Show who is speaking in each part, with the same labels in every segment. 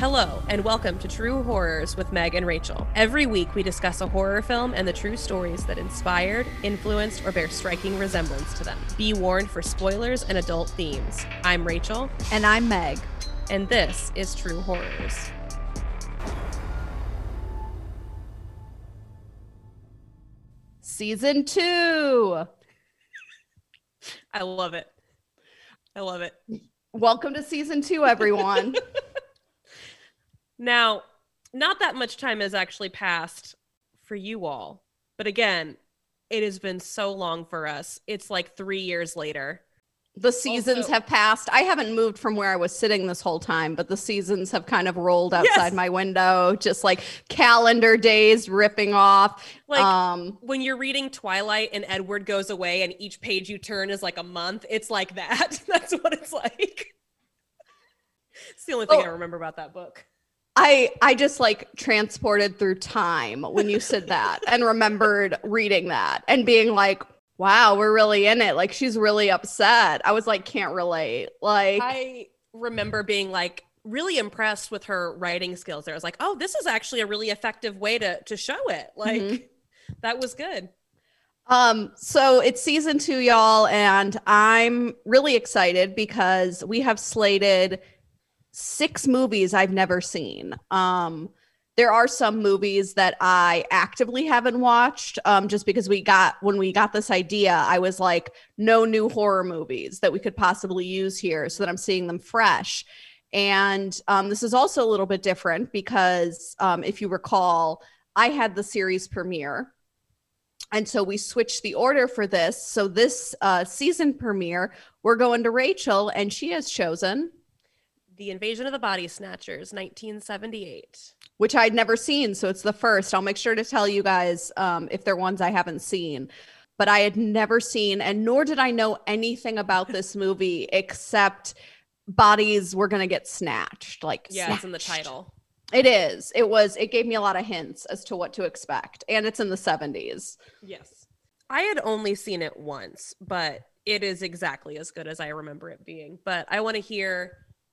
Speaker 1: Hello, and welcome to True Horrors with Meg and Rachel. Every week, we discuss a horror film and the true stories that inspired, influenced, or bear striking resemblance to them. Be warned for spoilers and adult themes. I'm Rachel,
Speaker 2: And I'm Meg.
Speaker 1: and this is True Horrors.
Speaker 2: Season two.
Speaker 1: I love it. I love it.
Speaker 2: Welcome to season two, everyone.
Speaker 1: Now, not that much time has actually passed for you all, but again, it has been so long for us. It's like three years later.
Speaker 2: the seasons
Speaker 1: Also-
Speaker 2: have passed. I haven't moved from where I was sitting this whole time, but the seasons have kind of rolled outside
Speaker 1: Yes.
Speaker 2: my window, just like calendar days ripping off.
Speaker 1: Like
Speaker 2: um,
Speaker 1: when you're reading Twilight and Edward goes away and each page you turn is like a month, it's like that. That's what it's like. It's the only thing I
Speaker 2: Oh.
Speaker 1: remember about that book.
Speaker 2: I I just like transported through time when you said that and remembered reading that and being like, wow, we're really in it. Like she's really upset. I was like, can't relate. Like
Speaker 1: I remember being like really impressed with her writing skills. There I was like, oh, this is actually a really effective way to to show it. Like
Speaker 2: Mhm.
Speaker 1: that was good.
Speaker 2: Um, so it's season two, y'all, and I'm really excited because we have slated six movies I've never seen. Um, there are some movies that I actively haven't watched, um, just because we got when we got this idea, I was like, no new horror movies that we could possibly use here, so that I'm seeing them fresh. And um, this is also a little bit different because um, if you recall, I had the series premiere and so we switched the order for this. So this uh, season premiere, we're going to Rachel, and she has chosen,
Speaker 1: The Invasion of the Body Snatchers, 1978.
Speaker 2: which I'd never seen. So it's the first. I'll make sure to tell you guys um, if they're ones I haven't seen. But I had never seen, and nor did I know anything about this movie except bodies were going to get snatched. Like,
Speaker 1: Yeah, it's in the title.
Speaker 2: It is. It was. It gave me a lot of hints as to what to expect, and it's in the seventies.
Speaker 1: Yes. I had only seen it once, but it is exactly as good as I remember it being. But I want to hear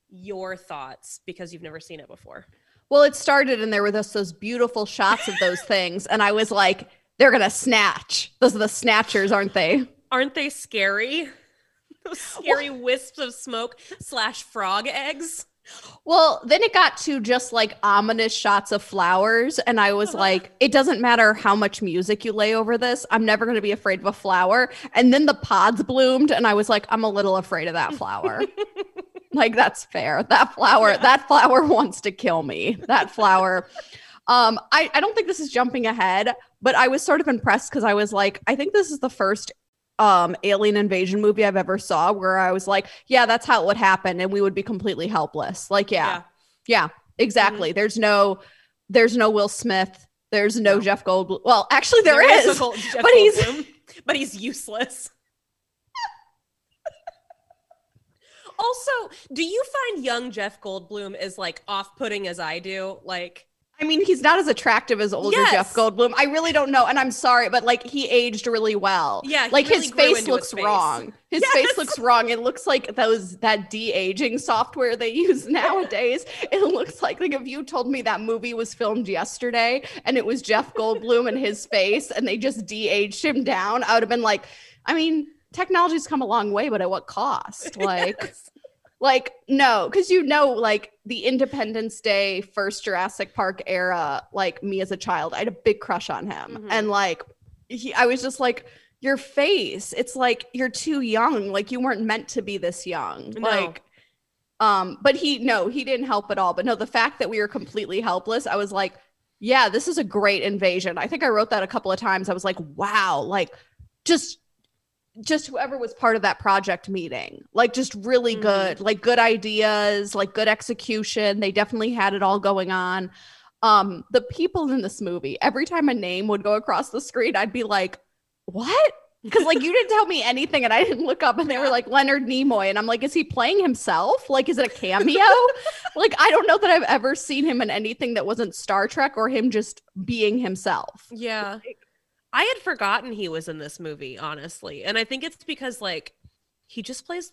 Speaker 1: your thoughts because you've never seen it before.
Speaker 2: Well, it started and there were just those beautiful shots of those things. And I was like, they're going to snatch. Those are the snatchers, aren't they?
Speaker 1: Aren't they scary? Those scary wisps of smoke slash frog eggs.
Speaker 2: Well, then it got to just like ominous shots of flowers. And I was
Speaker 1: Uh-huh.
Speaker 2: like, it doesn't matter how much music you lay over this. I'm never going to be afraid of a flower. And then the pods bloomed. And I was like, I'm a little afraid of that flower. like, that's fair. That flower,
Speaker 1: Yeah.
Speaker 2: that flower wants to kill me. That flower. Um, I, I don't think this is jumping ahead, but I was sort of impressed because I was like, I think this is the first um alien invasion movie I've ever saw where I was like, yeah, that's how it would happen, and we would be completely helpless. Like, yeah, yeah, exactly. There's no, there's no Will Smith. There's no,
Speaker 1: No.
Speaker 2: Jeff Goldblum. Well, actually, there
Speaker 1: There
Speaker 2: is.
Speaker 1: Gold- Jeff
Speaker 2: but he's-
Speaker 1: but he's useless. Also, do you find young Jeff Goldblum as like off-putting as I do? Like,
Speaker 2: I mean, he's not as attractive as older
Speaker 1: Yes.
Speaker 2: Jeff Goldblum. I really don't know, and I'm sorry, but like he aged really well.
Speaker 1: Yeah,
Speaker 2: like
Speaker 1: really
Speaker 2: his face looks
Speaker 1: his
Speaker 2: wrong. His
Speaker 1: Yes.
Speaker 2: face looks wrong. It looks like those that de aging software they use nowadays. it looks like like if you told me that movie was filmed yesterday and it was Jeff Goldblum and his face, and they just de aged him down, I would have been like, I mean, technology's come a long way, but at what cost? Like.
Speaker 1: yes.
Speaker 2: Like, no, because you know, like the Independence Day, first Jurassic Park era, like me as a child, I had a big crush on him.
Speaker 1: Mhm.
Speaker 2: And like, he, I was just like, your face, it's like you're too young. Like, you weren't meant to be this young.
Speaker 1: No.
Speaker 2: Like, um, but he, no, he didn't help at all. But no, the fact that we were completely helpless, I was like, yeah, this is a great invasion. I think I wrote that a couple of times. I was like, wow, like, just just whoever was part of that project meeting like just really
Speaker 1: Mhm.
Speaker 2: good like good ideas like good execution. They definitely had it all going on. Um the people in this movie every time a name would go across the screen i'd be like what? Because like you didn't tell me anything and i didn't look up and they were like leonard nimoy. And i'm like is he playing himself? Like is it a cameo? Like i don't know that i've ever seen him in anything that wasn't star trek or him just being himself.
Speaker 1: Yeah. I had forgotten he was in this movie, honestly. And I think it's because like he just plays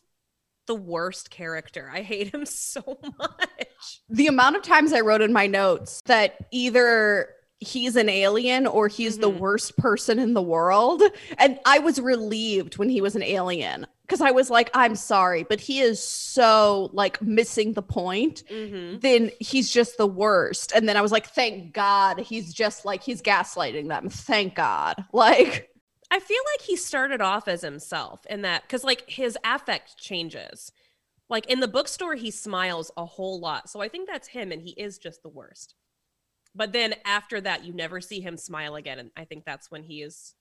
Speaker 1: the worst character. I hate him so much.
Speaker 2: The amount of times I wrote in my notes that either he's an alien or he's the
Speaker 1: Mhm.
Speaker 2: worst person in the world. And I was relieved when he was an alien because I was like, I'm sorry, but he is so like missing the point.
Speaker 1: Mm-hmm.
Speaker 2: Then he's just the worst. And then I was like, thank God he's just like, he's gaslighting them. Thank God. Like,
Speaker 1: I feel like he started off as himself in that because like his affect changes. Like in the bookstore, he smiles a whole lot. So I think that's him, and he is just the worst. But then after that, you never see him smile again, and I think that's when he has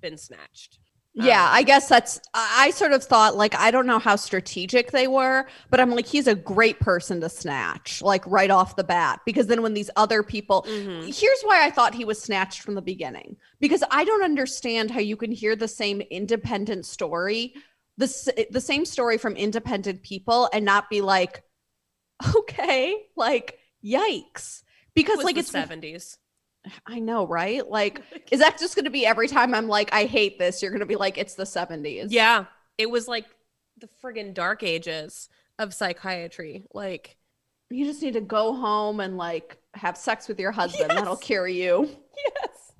Speaker 1: been snatched.
Speaker 2: Yeah,
Speaker 1: Um,
Speaker 2: I guess that's. I sort of thought like I don't know how strategic they were, but I'm like he's a great person to snatch like right off the bat because then when these other people,
Speaker 1: Mhm.
Speaker 2: here's why I thought he was snatched from the beginning because I don't understand how you can hear the same independent story, the the same story from independent people and not be like, okay, like yikes, because like
Speaker 1: the
Speaker 2: it's
Speaker 1: seventies.
Speaker 2: I know, right? Like, is that just going to be every time I'm like, I hate this? You're going to be like, it's the 70s.
Speaker 1: Yeah, it was like the friggin' dark ages of psychiatry. Like,
Speaker 2: You just need to go home and like have sex with your husband. That'll cure you.
Speaker 1: yes,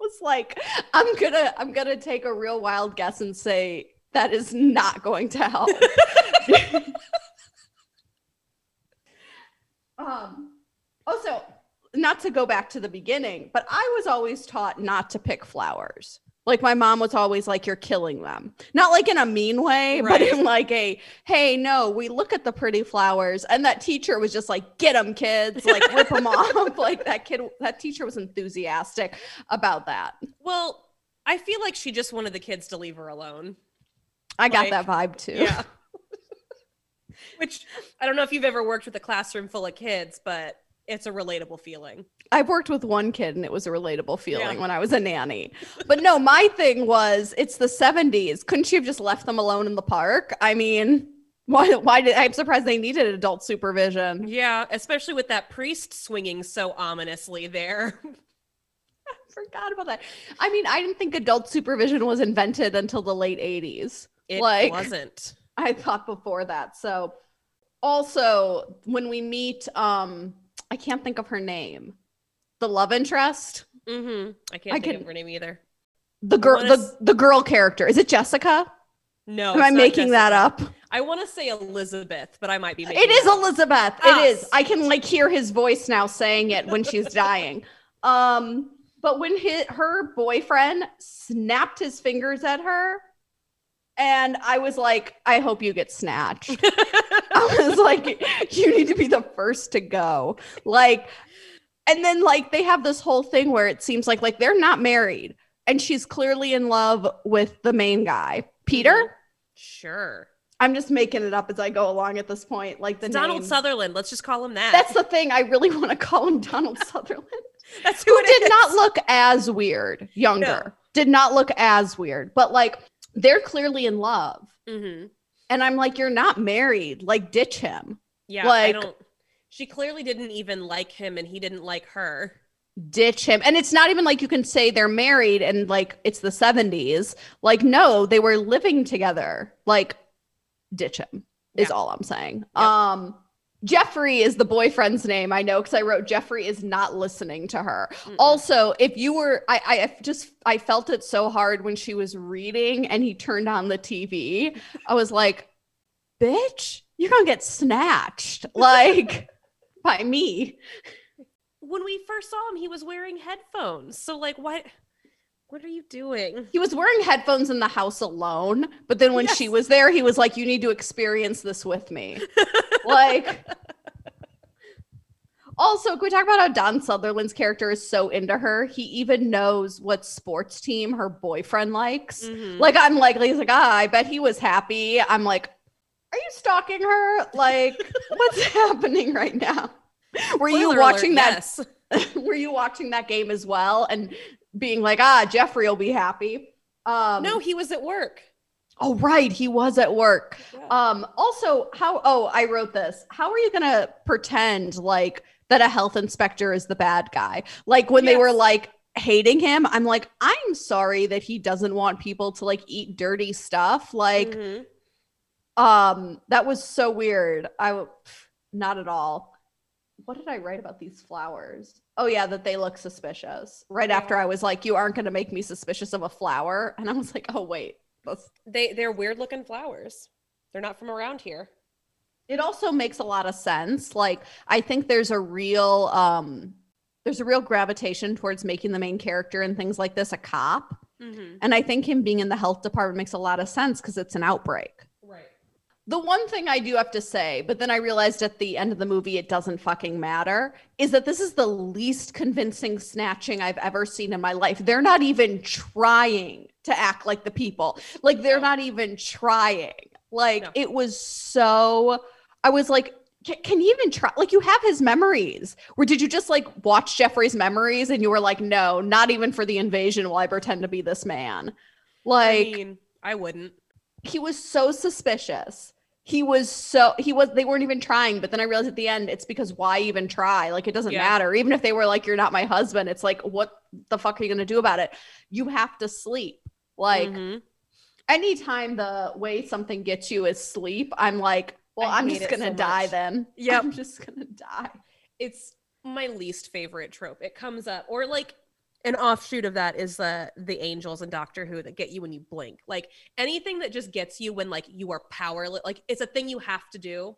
Speaker 2: was like, I'm gonna, I'm gonna take a real wild guess and say that is not going to help. um, also, not to go back to the beginning, but I was always taught not to pick flowers. Like my mom was always like, "You're killing them," not like in a mean way, but in like a, "Hey, no, we look at the pretty flowers." And that teacher was just like, "Get them, kids! Like rip them off!" Like that kid, that teacher was enthusiastic about that.
Speaker 1: Well, I feel like she just wanted the kids to leave her alone.
Speaker 2: I got
Speaker 1: Like,
Speaker 2: that vibe too.
Speaker 1: Yeah. Which I don't know if you've ever worked with a classroom full of kids, but it's a relatable feeling.
Speaker 2: I've worked with one kid and it was a relatable feeling
Speaker 1: Yeah.
Speaker 2: when I was a nanny. But no, my thing was it's the 70s. Couldn't you have just left them alone in the park? I mean, why why did I'm surprised they needed adult supervision.
Speaker 1: Yeah, especially with that priest swinging so ominously there.
Speaker 2: I Forgot about that. I mean, I didn't think adult supervision was invented until the late 80s.
Speaker 1: It
Speaker 2: Like-
Speaker 1: wasn't.
Speaker 2: I thought before that. So also when we meet um I can't think of her name. The love interest,
Speaker 1: Mm-hmm. I can't
Speaker 2: I
Speaker 1: think of her name either.
Speaker 2: the girl
Speaker 1: wanna
Speaker 2: the, the girl character. Is it Jessica?
Speaker 1: No.
Speaker 2: Am I making that up?
Speaker 1: I want to say Elizabeth, but I might be making
Speaker 2: It is
Speaker 1: up.
Speaker 2: Elizabeth.
Speaker 1: Ah.
Speaker 2: It is. I can like hear his voice now saying it when she's dying. Um, but when his, her boyfriend snapped his fingers at her, and I was like, I hope you get snatched. I was like, you need to be the first to go. Like, and then like they have this whole thing where it seems like like they're not married, and she's clearly in love with the main guy, Peter.
Speaker 1: Mhm. Sure.
Speaker 2: I'm just making it up as I go along at this point. Like the
Speaker 1: Donald
Speaker 2: name.
Speaker 1: Sutherland. Let's just call him that.
Speaker 2: That's the thing. I really want to call him Donald Sutherland,
Speaker 1: That's who
Speaker 2: who did
Speaker 1: is.
Speaker 2: not look as weird, younger.
Speaker 1: No.
Speaker 2: Did not look as weird, but like they're clearly in love.
Speaker 1: Mm-hmm.
Speaker 2: And I'm like, you're not married. Like, ditch him.
Speaker 1: Yeah,
Speaker 2: Like-
Speaker 1: I don't. She clearly didn't even like him, and he didn't like her.
Speaker 2: Ditch him. And it's not even like you can say they're married and like it's the 70s. Like, no, they were living together. Like, ditch him is
Speaker 1: Yeah.
Speaker 2: all I'm saying.
Speaker 1: Yep.
Speaker 2: Um, Jeffrey is the boyfriend's name. I know because I wrote Jeffrey is not listening to her.
Speaker 1: Mm-mm.
Speaker 2: Also, if you were, I, I just, I felt it so hard when she was reading and he turned on the TV. I was like, bitch, you're going to get snatched like by me.
Speaker 1: when we first saw him, he was wearing headphones. So, like, what? What are you doing?
Speaker 2: He was wearing headphones in the house alone. But then when she was there, he was like, you need to experience this with me. like, also, can we talk about how Don Sutherland's character is so into her? He even knows what sports team her boyfriend likes.
Speaker 1: Mhm.
Speaker 2: Like I'm like he's like, ah, I bet he was happy. I'm like, are you stalking her? Like, what's happening right now? Were you watching
Speaker 1: alert,
Speaker 2: that?
Speaker 1: yes.
Speaker 2: Were you watching that game as well and being like, ah, Jeffrey will be happy? Um,
Speaker 1: no, he was at work.
Speaker 2: Oh, right, he was at work.
Speaker 1: Yeah.
Speaker 2: Um, also, how? Oh, I wrote this. How are you gonna pretend like that a health inspector is the bad guy? Like when they were like hating him, I'm like, I'm sorry that he doesn't want people to like eat dirty stuff. Like,
Speaker 1: Mhm.
Speaker 2: Um, that was so weird. i not at all. What did I write about these flowers? Oh yeah, that they look suspicious. Right after I was like, "You aren't going to make me suspicious of a flower," and I was like, "Oh wait, that's
Speaker 1: They they're weird looking flowers. They're not from around here.
Speaker 2: it also makes a lot of sense like i think there's a real um there's a real gravitation towards making the main character and things like this a cop
Speaker 1: Mm-hmm.
Speaker 2: and i think him being in the health department makes a lot of sense because it's an outbreak. The one thing i do have to say but then i realized at the end of the movie it doesn't fucking matter is that this is the least convincing snatching i've ever seen in my life. They're not even trying to act like the people. Like they're
Speaker 1: No.
Speaker 2: not even trying. Like
Speaker 1: No.
Speaker 2: it was so i was like can you even try? Like you have his memories. Or did you just like watch jeffrey's memories and you were like no not even for the invasion will i pretend to be this man. Like
Speaker 1: I mean, I wouldn't.
Speaker 2: he was so suspicious he was so he was they weren't even trying but then i realized at the end it's because why even try like it doesn't
Speaker 1: Yeah.
Speaker 2: matter even if they were like you're not my husband it's like what the fuck are you going to do about it you have to sleep like
Speaker 1: Mhm.
Speaker 2: anytime the way something gets you is sleep i'm like well
Speaker 1: I
Speaker 2: i'm just gonna
Speaker 1: so
Speaker 2: die
Speaker 1: much.
Speaker 2: then
Speaker 1: yeah
Speaker 2: i'm just gonna die
Speaker 1: it's my least favorite trope. It comes up, or like an offshoot of that is uh, the angels and Doctor Who that get you when you blink. Like anything that just gets you when like you are powerless, like it's a thing you have to do.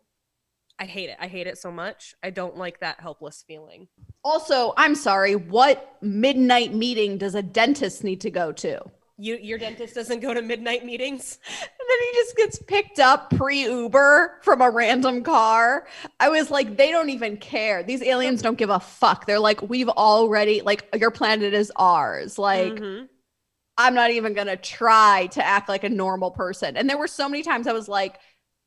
Speaker 1: I hate it. I hate it so much. I don't like that helpless feeling.
Speaker 2: also i'm sorry what midnight meeting does a dentist need to go to
Speaker 1: You, your dentist doesn't go to midnight meetings.
Speaker 2: And then he just gets picked up pre Uber from a random car. I was like, they don't even care. These aliens don't give a fuck. They're like, we've already, like, your planet is ours. Like,
Speaker 1: Mhm.
Speaker 2: I'm not even going to try to act like a normal person. And there were so many times I was like,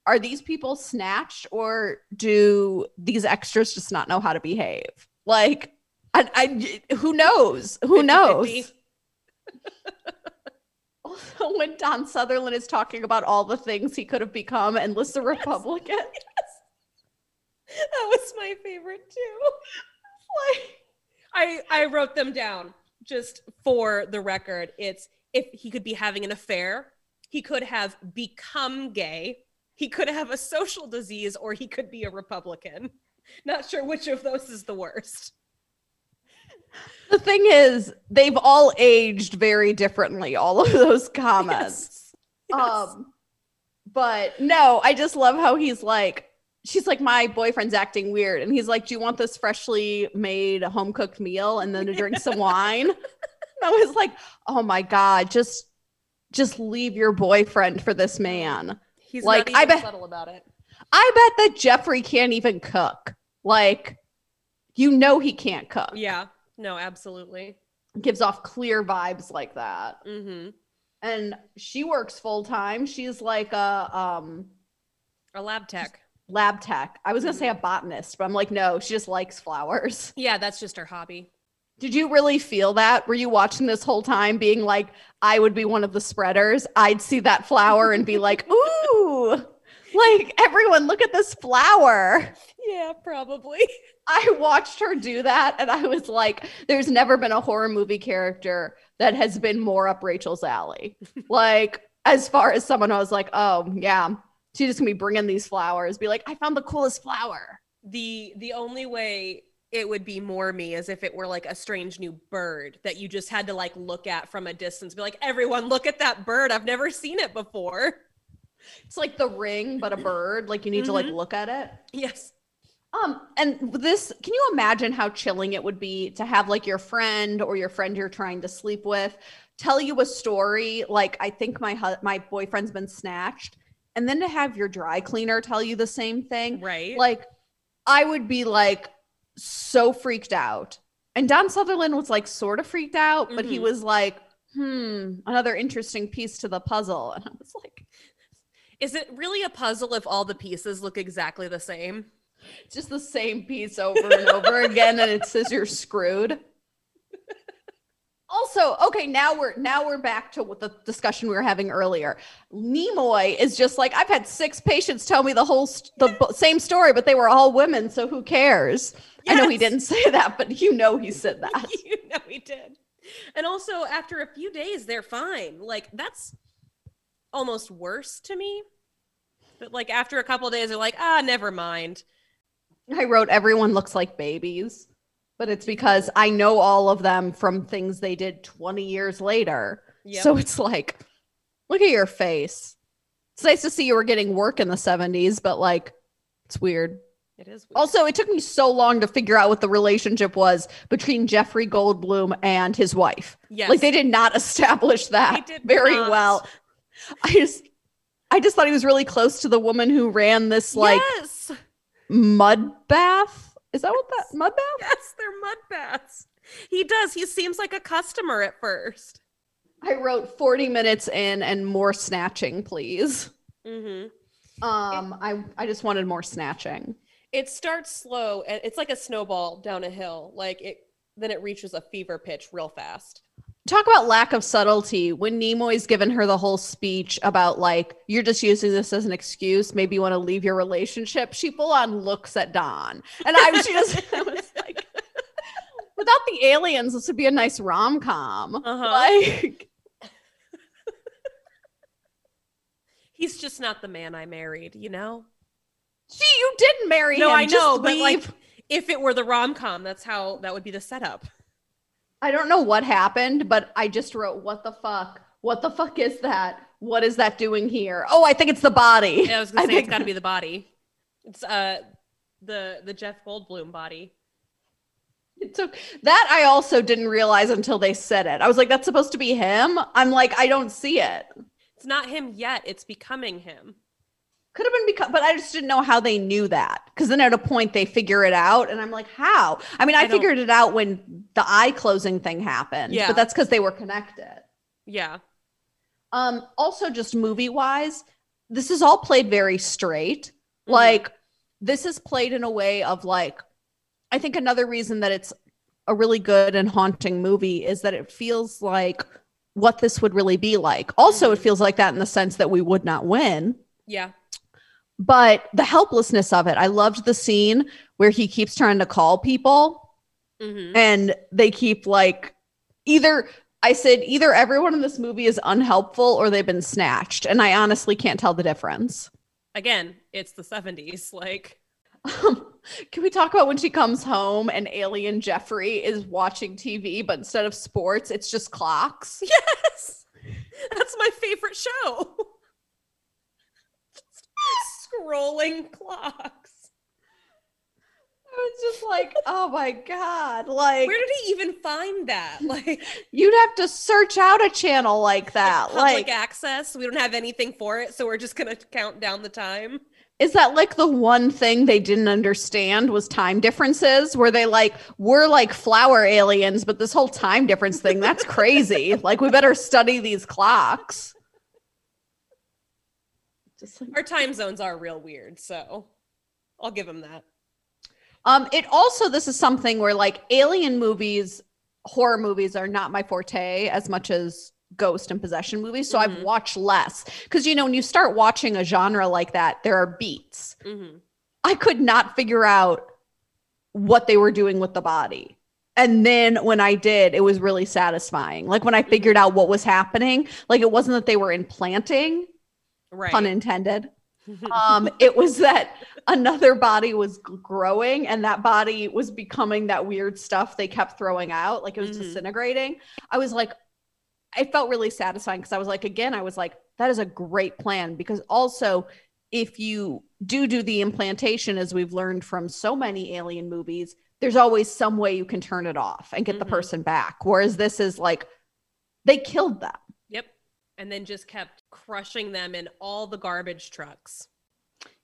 Speaker 2: are these people snatched or do these extras just not know how to behave? Like, I, I who knows? Who knows? Also, when Don Sutherland is talking about all the things he could have become and lists a Republican,
Speaker 1: that was my favorite too.
Speaker 2: like,
Speaker 1: I I wrote them down just for the record. It's if he could be having an affair, he could have become gay, he could have a social disease, or he could be a Republican. Not sure which of those is the worst.
Speaker 2: The thing is, they've all aged very differently, all of those comments.
Speaker 1: Yes.
Speaker 2: Um, but no, I just love how he's like, she's like, my boyfriend's acting weird. And he's like, Do you want this freshly made home cooked meal and then to drink some wine? And I was like, Oh my God, just just leave your boyfriend for this man.
Speaker 1: He's
Speaker 2: like, I bet-
Speaker 1: subtle about it.
Speaker 2: I bet that Jeffrey can't even cook. Like, you know he can't cook.
Speaker 1: Yeah. No, absolutely.
Speaker 2: Gives off clear vibes like that.
Speaker 1: Mm-hmm.
Speaker 2: And she works full time. She's like a um
Speaker 1: A lab tech.
Speaker 2: lab tech. I was gonna say a botanist, but I'm like, no, she just likes flowers.
Speaker 1: Yeah, that's just her hobby.
Speaker 2: Did you really feel that? Were you watching this whole time being like, I would be one of the spreaders? I'd see that flower and be like, ooh, like everyone, look at this flower.
Speaker 1: Yeah, probably.
Speaker 2: I watched her do that and I was like, there's never been a horror movie character that has been more up Rachel's alley. like, as far as someone I was like, oh, yeah, she's just gonna be bringing these flowers, be like, I found the coolest flower.
Speaker 1: the the only way it would be more me is if it were like a strange new bird that you just had to like look at from a distance be like everyone look at that bird i've never seen it before
Speaker 2: It's like the ring, but a bird. Like, you need to like
Speaker 1: Mhm.
Speaker 2: look at it.
Speaker 1: yes
Speaker 2: Um, and this, can you imagine how chilling it would be to have like your friend or your friend you're trying to sleep with tell you a story like I think my hu- my boyfriend's been snatched, and then to have your dry cleaner tell you the same thing,
Speaker 1: right
Speaker 2: like I would be like so freaked out. And Don Sutherland was like sort of freaked out, but he
Speaker 1: Mhm.
Speaker 2: was like, "Hmm, another interesting piece to the puzzle." And I was like,
Speaker 1: is it really a puzzle if all the pieces look exactly the same
Speaker 2: just the same piece over and over again and it says you're screwed. Also okay now we're now we're back to what the discussion we were having earlier. Nimoy is just like i've had six patients tell me the whole st- the same story but they were all women so who cares? I know he didn't say that but you know he said that.
Speaker 1: You know he did. And also after a few days they're fine. Like that's almost worse to me. But like after a couple days, they're like, ah, never mind.
Speaker 2: I wrote everyone looks like babies, but it's because I know all of them from things they did 20 years later.
Speaker 1: Yep.
Speaker 2: So it's like, look at your face. It's nice to see you were getting work in the 70s, but like, it's weird.
Speaker 1: it is. weird.
Speaker 2: Also, it took me so long to figure out what the relationship was between Jeffrey Goldblum and his wife.
Speaker 1: yes.
Speaker 2: Like they did not establish that very
Speaker 1: not.
Speaker 2: well. I just I just thought he was really close to the woman who ran this like
Speaker 1: yes,
Speaker 2: mud bath. Is that what that mud bath?
Speaker 1: yes, they're mud baths. He does. He seems like a customer at first.
Speaker 2: I wrote 40 minutes in and more snatching, please.
Speaker 1: Mm-hmm.
Speaker 2: Um, I I just wanted more snatching.
Speaker 1: It starts slow, and it's like a snowball down a hill. Like it, then it reaches a fever pitch real fast.
Speaker 2: Talk about lack of subtlety. When Nimoy's given her the whole speech about like you're just using this as an excuse, maybe you want to leave your relationship. She full on looks at Don, and I was just I was like, without the aliens, this would be a nice rom com.
Speaker 1: Uh-huh.
Speaker 2: Like,
Speaker 1: He's just not the man I married, you know.
Speaker 2: gee, you didn't marry
Speaker 1: No,
Speaker 2: him.
Speaker 1: I know,
Speaker 2: Just
Speaker 1: but like, if it were the rom com, that's how that would be the setup.
Speaker 2: I don't know what happened, but I just wrote, "What the fuck? What the fuck is that? What is that doing here?" Oh, I think it's the body.
Speaker 1: Yeah, I was gonna say it's got to be the body. It's uh the the Jeff Goldblum body.
Speaker 2: Took that I also didn't realize until they said it. I was like, "That's supposed to be him." I'm like, I don't see it.
Speaker 1: It's not him yet. It's becoming him.
Speaker 2: Could have been because, but I just didn't know how they knew that. Because then at a point they figure it out, and I'm like, how? I mean, I,
Speaker 1: I
Speaker 2: figured it out when the eye closing thing happened.
Speaker 1: Yeah.
Speaker 2: but that's because they were connected.
Speaker 1: Yeah.
Speaker 2: Um, also, just movie wise, this is all played very straight.
Speaker 1: Mhm.
Speaker 2: Like, this is played in a way of like, I think another reason that it's a really good and haunting movie is that it feels like what this would really be like. Also, it
Speaker 1: Mhm.
Speaker 2: feels like that in the sense that we would not win.
Speaker 1: Yeah.
Speaker 2: But the helplessness of it, I loved the scene where he keeps trying to call people
Speaker 1: hmm
Speaker 2: and they keep like either I said either everyone in this movie is unhelpful or they've been snatched. And I honestly can't tell the difference.
Speaker 1: Again, it's the seventies. Like,
Speaker 2: Can we talk about when she comes home and alien Jeffrey is watching TV, but instead of sports, it's just clocks?
Speaker 1: yes, that's my favorite show. Just scrolling clocks.
Speaker 2: I was just like, oh my God. Like,
Speaker 1: Where did he even find that? Like
Speaker 2: you'd have to search out a channel like that.
Speaker 1: public
Speaker 2: Like,
Speaker 1: access. We don't have anything for it, so we're just gonna count down the time.
Speaker 2: is that like the one thing they didn't understand was time differences? Were they like, we're like flower aliens, but this whole time difference thing, that's crazy. like, we better study these clocks. Just like,
Speaker 1: Our time zones are real weird, so I'll give him that.
Speaker 2: Um, it also this is something where like alien movies, horror movies are not my forte as much as ghost and possession movies. So I've
Speaker 1: Mhm.
Speaker 2: watched less because you know when you start watching a genre like that, there are beats.
Speaker 1: hmm
Speaker 2: I could not figure out what they were doing with the body. And then when I did, it was really satisfying. Like when I figured out what was happening, like it wasn't that they were implanting,
Speaker 1: Right.
Speaker 2: pun intended. Um, it was that another body was growing and that body was becoming that weird stuff they kept throwing out, like it was
Speaker 1: Mhm.
Speaker 2: disintegrating. I was like, it felt really satisfying because I was like, again, I was like, that is a great plan because also if you do do the implantation, as we've learned from so many alien movies, there's always some way you can turn it off and get the
Speaker 1: Mhm.
Speaker 2: person back. Whereas this is like, they killed them.
Speaker 1: Yep. And then just kept crushing them in all the garbage trucks.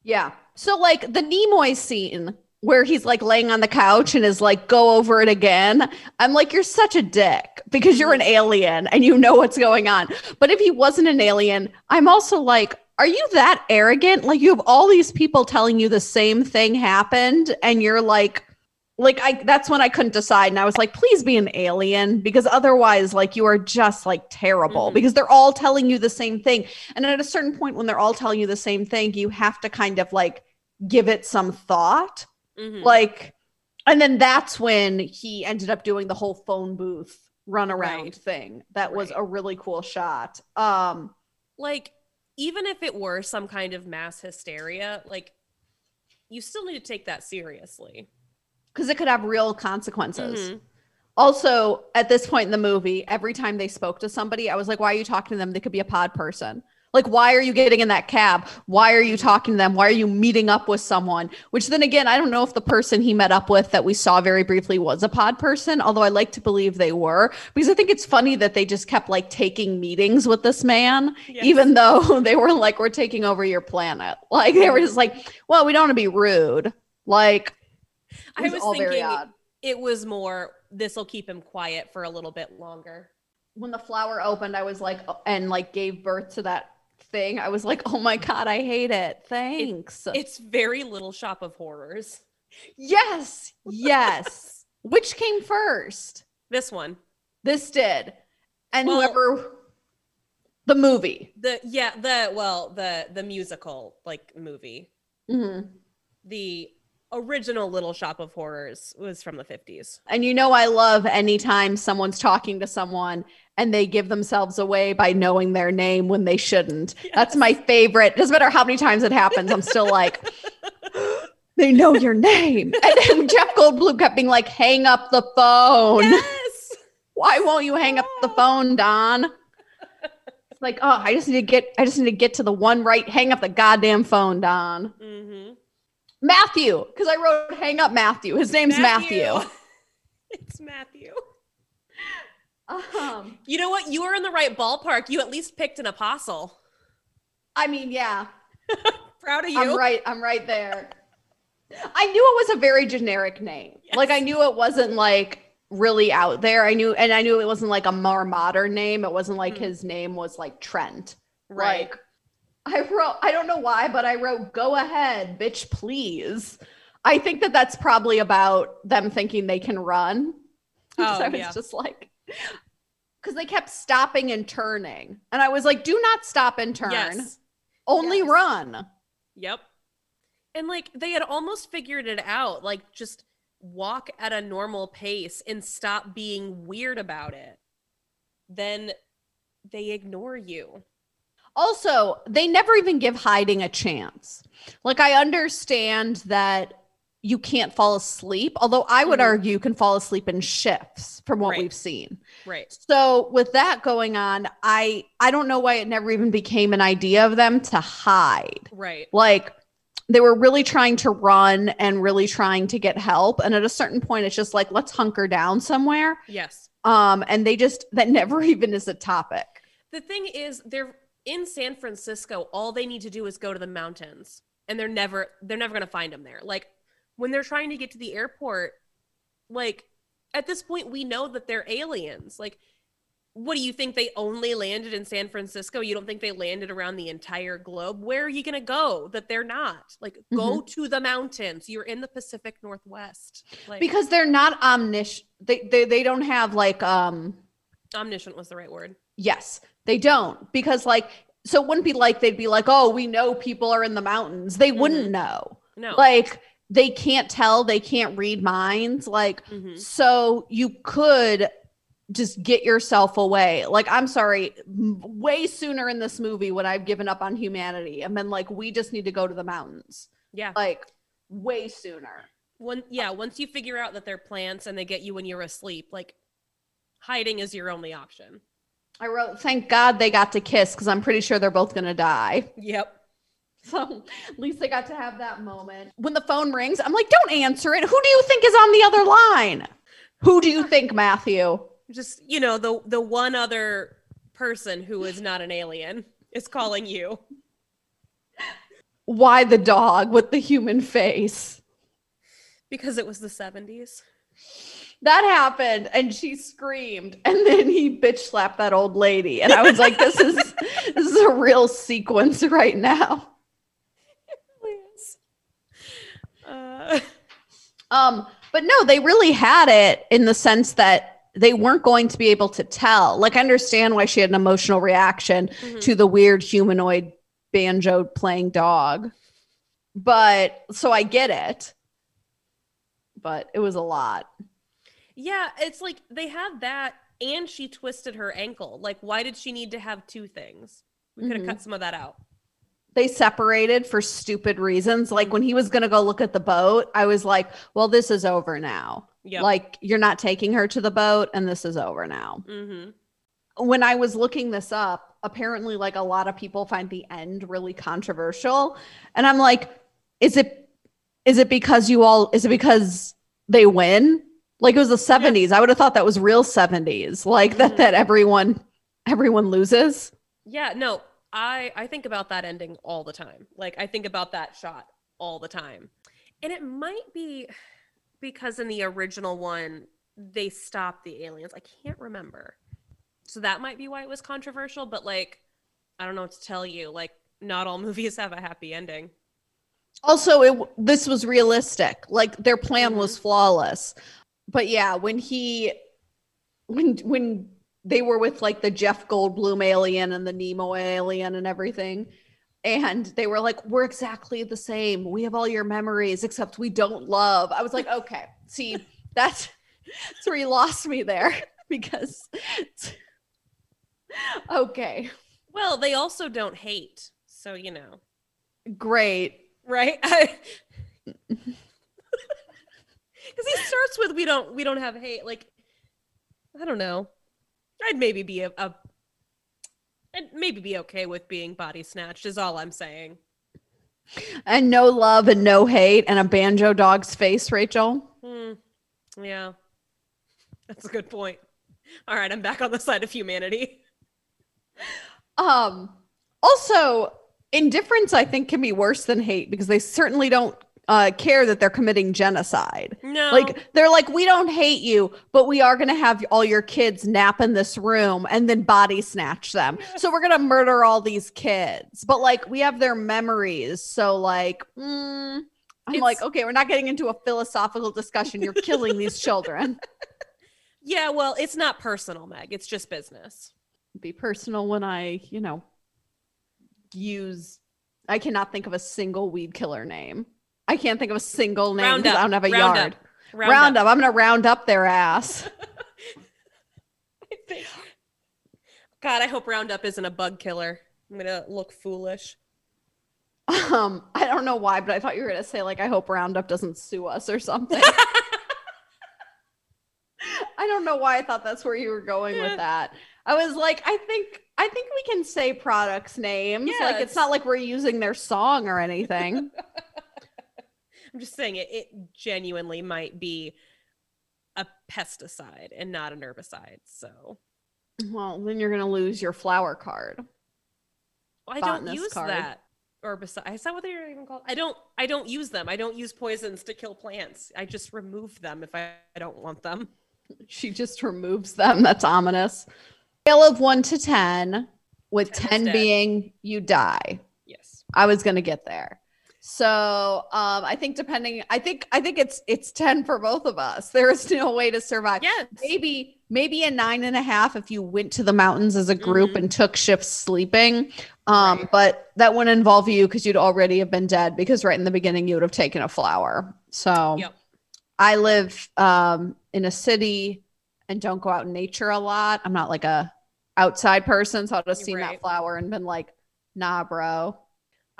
Speaker 2: Yeah. So like the Nimoy scene where he's like laying on the couch and is like, go over it again. I'm like, you're such a dick because you're an alien and you know what's going on. But if he wasn't an alien, I'm also like, are you that arrogant? Like you have all these people telling you the same thing happened and you're like, like I that's when I couldn't decide and I was like please be an alien because otherwise like you are just like terrible
Speaker 1: Mhm.
Speaker 2: because they're all telling you the same thing and at a certain point when they're all telling you the same thing you have to kind of like give it some thought
Speaker 1: Mhm.
Speaker 2: like and then that's when he ended up doing the whole phone booth run around
Speaker 1: Right.
Speaker 2: thing that was a really cool shot um
Speaker 1: like even if it were some kind of mass hysteria, like you still need to take that seriously.
Speaker 2: Because it could have real consequences.
Speaker 1: Mhm.
Speaker 2: Also, at this point in the movie, every time they spoke to somebody, I was like, why are you talking to them? They could be a pod person. Like, why are you getting in that cab? Why are you talking to them? Why are you meeting up with someone? Which then again, I don't know if the person he met up with that we saw very briefly was a pod person, although I like to believe they were, because I think it's funny that they just kept like taking meetings with this man,
Speaker 1: Yes.
Speaker 2: even though they were like, we're taking over your planet. Like, they were just like, well, we don't want to be rude. Like,
Speaker 1: I was thinking it was more this will keep him quiet for a little bit longer.
Speaker 2: when the flower opened, I was like, and like gave birth to that thing. I was like, oh my God, I hate it. Thanks.
Speaker 1: It's very little shop of horrors.
Speaker 2: yes. Yes. Which came first?
Speaker 1: This one.
Speaker 2: This did. And
Speaker 1: Well-
Speaker 2: whoever, the movie.
Speaker 1: The yeah, the well, the the musical like movie.
Speaker 2: Mhm.
Speaker 1: The original Little Shop of Horrors was from the 50s.
Speaker 2: And you know, I love anytime someone's talking to someone and they give themselves away by knowing their name when they shouldn't. That's my favorite. Doesn't matter how many times it happens, I'm still like, they know your name. And then Jeff Goldblum kept being like, hang up the phone.
Speaker 1: Yes.
Speaker 2: Why won't you hang up the phone, Don? It's like, oh, I just need to get, I just need to get to the one right. Hang up the goddamn phone, Don.
Speaker 1: Mhm.
Speaker 2: Matthew, because I wrote hang up Matthew. His name's Matthew.
Speaker 1: it's Matthew.
Speaker 2: Um,
Speaker 1: You know what? You were in the right ballpark. You at least picked an apostle.
Speaker 2: I mean, yeah,
Speaker 1: Proud of you.
Speaker 2: I'm right. I'm right there. I knew it was a very generic name. Like I knew it wasn't like really out there. I knew, and I knew it wasn't like a more modern name. It wasn't like
Speaker 1: Mhm.
Speaker 2: his name was like Trent.
Speaker 1: Right.
Speaker 2: Like I wrote, I don't know why, but I wrote, go ahead, bitch, please. I think that that's probably about them thinking they can run.
Speaker 1: Oh,
Speaker 2: so I was
Speaker 1: yeah.
Speaker 2: just like, because they kept stopping and turning. And I was like, do not stop and turn,
Speaker 1: Yes.
Speaker 2: only
Speaker 1: Yes.
Speaker 2: run.
Speaker 1: Yep. And like they had almost figured it out, like just walk at a normal pace and stop being weird about it. Then they ignore you.
Speaker 2: Also, they never even give hiding a chance. Like, I understand that you can't fall asleep, although I would
Speaker 1: Mhm.
Speaker 2: argue you can fall asleep in shifts from what
Speaker 1: Right.
Speaker 2: we've seen.
Speaker 1: Right.
Speaker 2: So with that going on, I I don't know why it never even became an idea of them to hide.
Speaker 1: Right.
Speaker 2: Like they were really trying to run and really trying to get help and at a certain point it's just like let's hunker down somewhere.
Speaker 1: Yes.
Speaker 2: Um and they just that never even is a topic.
Speaker 1: The thing is they're in San Francisco, all they need to do is go to the mountains. And they're never they're never gonna find them there. Like when they're trying to get to the airport, like at this point we know that they're aliens. Like what do you think they only landed in San Francisco? You don't think they landed around the entire globe? Where are you going to go that they're not? Like go to the mountains. You're in the Pacific Northwest. Like
Speaker 2: Because they're not omniscient. They, they they don't have like um
Speaker 1: omniscient was the right word.
Speaker 2: yes, they don't. Because like so it wouldn't be like they'd be like, "Oh, we know people are in the mountains." They wouldn't know.
Speaker 1: No.
Speaker 2: Like they can't tell, they can't read minds. Like
Speaker 1: Mhm.
Speaker 2: So you could just get yourself away. Like, I'm sorry, m- way sooner in this movie when I've given up on humanity and been like, we just need to go to the mountains.
Speaker 1: Yeah.
Speaker 2: Like, way sooner.
Speaker 1: One yeah, once you figure out that they're plants and they get you when you're asleep, like hiding is your only option.
Speaker 2: I wrote, thank God they got to kiss because I'm pretty sure they're both going to die.
Speaker 1: Yep.
Speaker 2: So at least they got to have that moment. When the phone rings, I'm like, don't answer it. Who do you think is on the other line? Who do you think, Matthew?
Speaker 1: Just, you know, the the one other person who is not an alien is calling you.
Speaker 2: Why the dog with the human face?
Speaker 1: Because it was the 70s.
Speaker 2: That happened and she screamed and then he bitch slapped that old lady and i was like this is this is a real sequence right now.
Speaker 1: Uh,
Speaker 2: um but no they really had it in the sense that they weren't going to be able to tell like i understand why she had an emotional reaction
Speaker 1: mhm.
Speaker 2: to the weird humanoid banjo playing dog but so i get it but it was a lot
Speaker 1: Yeah, it's like they had that and she twisted her ankle. Like why did she need to have two things? We could have
Speaker 2: Mhm.
Speaker 1: cut some of that out.
Speaker 2: they separated for stupid reasons. Like
Speaker 1: Mm-hmm.
Speaker 2: when he was going to go look at the boat, I was like, well, this is over now.
Speaker 1: Yeah.
Speaker 2: Like you're not taking her to the boat and this is over now.
Speaker 1: mm-hmm.
Speaker 2: When I was looking this up, apparently like a lot of people find the end really controversial. And I'm like, is it is it because you all is it because they win? Like it was the 70s. I would have thought that was real 70s. Like that
Speaker 1: Mhm.
Speaker 2: that everyone everyone loses.
Speaker 1: Yeah, no, I I think about that ending all the time. Like I think about that shot all the time. And it might be because in the original one they stopped the aliens. I can't remember. So that might be why it was controversial, but like I don't know what to tell you. Like not all movies have a happy ending.
Speaker 2: Also, it this was realistic. Like their plan was flawless. But yeah, when he when when they were with like the Jeff Goldblum alien and the Nimoy alien and everything, and they were like, "We're exactly the same. We have all your memories, except we don't love." I was like, "Okay, see, that's that's where you lost me there because." okay,
Speaker 1: Well, they also don't hate. So, you know.
Speaker 2: great.
Speaker 1: Right? Cuz he starts with we don't we don't have hate like I don't know. I'd maybe be a, a I'd maybe be okay with being body snatched is all I'm saying.
Speaker 2: And no love and no hate and a banjo dog's face, Rachel.
Speaker 1: Hmm. Yeah. That's a good point. All right, I'm back on the side of humanity.
Speaker 2: Um also indifference I think can be worse than hate because they certainly don't uh care that they're committing genocide.
Speaker 1: No.
Speaker 2: Like they're like we don't hate you, but we are going to have all your kids nap in this room and then body snatch them. So we're going to murder all these kids. But like we have their memories. So like mm, I'm
Speaker 1: It's-
Speaker 2: like okay, we're not getting into a philosophical discussion. You're killing these children.
Speaker 1: yeah, well, it's not personal, Meg. It's just business.
Speaker 2: be personal when I, you know, use. I cannot think of a single weed killer name. I can't think of a single name
Speaker 1: Round
Speaker 2: because
Speaker 1: up.
Speaker 2: I don't have a
Speaker 1: round
Speaker 2: yard.
Speaker 1: Up.
Speaker 2: Round, up. I'm gonna round up their ass.
Speaker 1: God, I hope Roundup isn't a bug killer. I'm gonna look foolish.
Speaker 2: Um, I don't know why, but I thought you were gonna say like, I hope Roundup doesn't sue us or something. I don't know why I thought that's where you were going
Speaker 1: Yeah.
Speaker 2: with that. I was like, I think I think we can say products names.
Speaker 1: Yeah,
Speaker 2: like it's- not like we're using their song or anything.
Speaker 1: I'm just saying it, it genuinely might be a pesticide and not an herbicide. So
Speaker 2: well, then you're gonna lose your flower card.
Speaker 1: I don't use
Speaker 2: card.
Speaker 1: that herbicide. Is that what they're even called? I don't. I don't use them. I don't use poisons to kill plants. I just remove them if I, I don't want them.
Speaker 2: She just removes them. That's ominous. Scale of one to ten, with
Speaker 1: 10
Speaker 2: 10 being you die.
Speaker 1: Yes.
Speaker 2: I was gonna get there. So um I think depending I think I think it's it's 10 for both of us. There is no way to survive.
Speaker 1: Yes.
Speaker 2: Maybe maybe a nine and a half if you went to the mountains as a group
Speaker 1: Mhm.
Speaker 2: and took shifts sleeping. Um,
Speaker 1: Right.
Speaker 2: but that wouldn't involve you because you'd already have been dead because right in the beginning you would have taken a flower. So
Speaker 1: Yep.
Speaker 2: I live um in a city and don't go out in nature a lot. I'm not like a outside person, so I'd have seen
Speaker 1: Right.
Speaker 2: that flower and been like, nah, bro.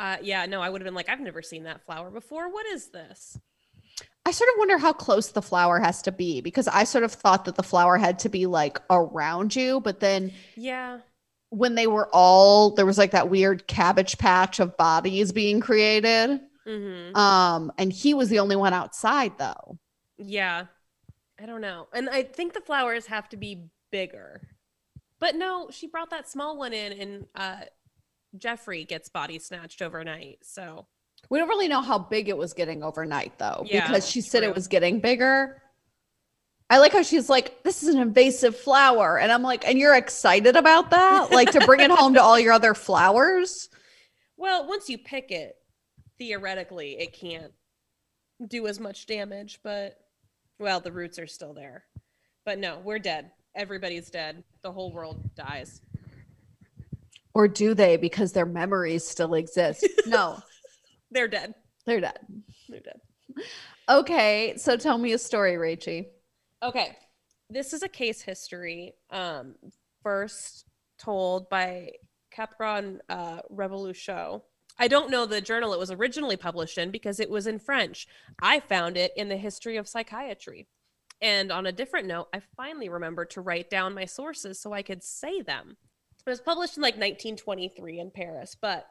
Speaker 1: Uh, yeah. No, I would have been like, I've never seen that flower before. What is this?
Speaker 2: I sort of wonder how close the flower has to be because I sort of thought that the flower had to be like around you, but then
Speaker 1: Yeah.
Speaker 2: when they were all there was like that weird cabbage patch of bodies being created.
Speaker 1: Mm-hmm.
Speaker 2: Um and he was the only one outside though.
Speaker 1: Yeah. I don't know. And I think the flowers have to be bigger. But no, she brought that small one in and uh Jeffrey gets body snatched overnight. So
Speaker 2: We don't really know how big it was getting overnight though
Speaker 1: Yeah,
Speaker 2: because she said it was getting bigger. I like how she's like, this is an invasive flower. And I'm like, and you're excited about that? Like to bring it home to all your other flowers?
Speaker 1: well, once you pick it, theoretically it can't do as much damage, but well, the roots are still there. But no, we're dead. Everybody's dead. The whole world dies.
Speaker 2: Or do they because their memories still exist? No,
Speaker 1: They're dead.
Speaker 2: they're dead.
Speaker 1: They're dead.
Speaker 2: Okay, so tell me a story, Rachie.
Speaker 1: Okay. This is a case history um first told by Capgras uh, Reboul-Lachaux. I don't know the journal it was originally published in because it was in French. I found it in the history of psychiatry. And on a different note, I finally remembered to write down my sources so I could say them. It was published in like 1923 in Paris, but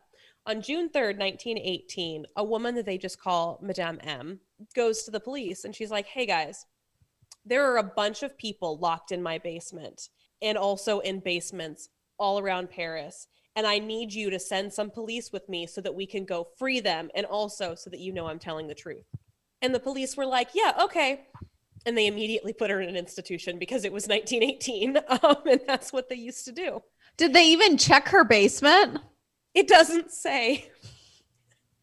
Speaker 1: on June 3rd, 1918, a woman that they just call Madame M goes to the police and she's like, hey guys, there are a bunch of people locked in my basement and also in basements all around Paris. And I need you to send some police with me so that we can go free them and also so that you know I'm telling the truth. And the police were like, yeah, okay. And they immediately put her in an institution because it was 1918. Um, and that's what they used to do.
Speaker 2: Did they even check her basement?
Speaker 1: It doesn't say.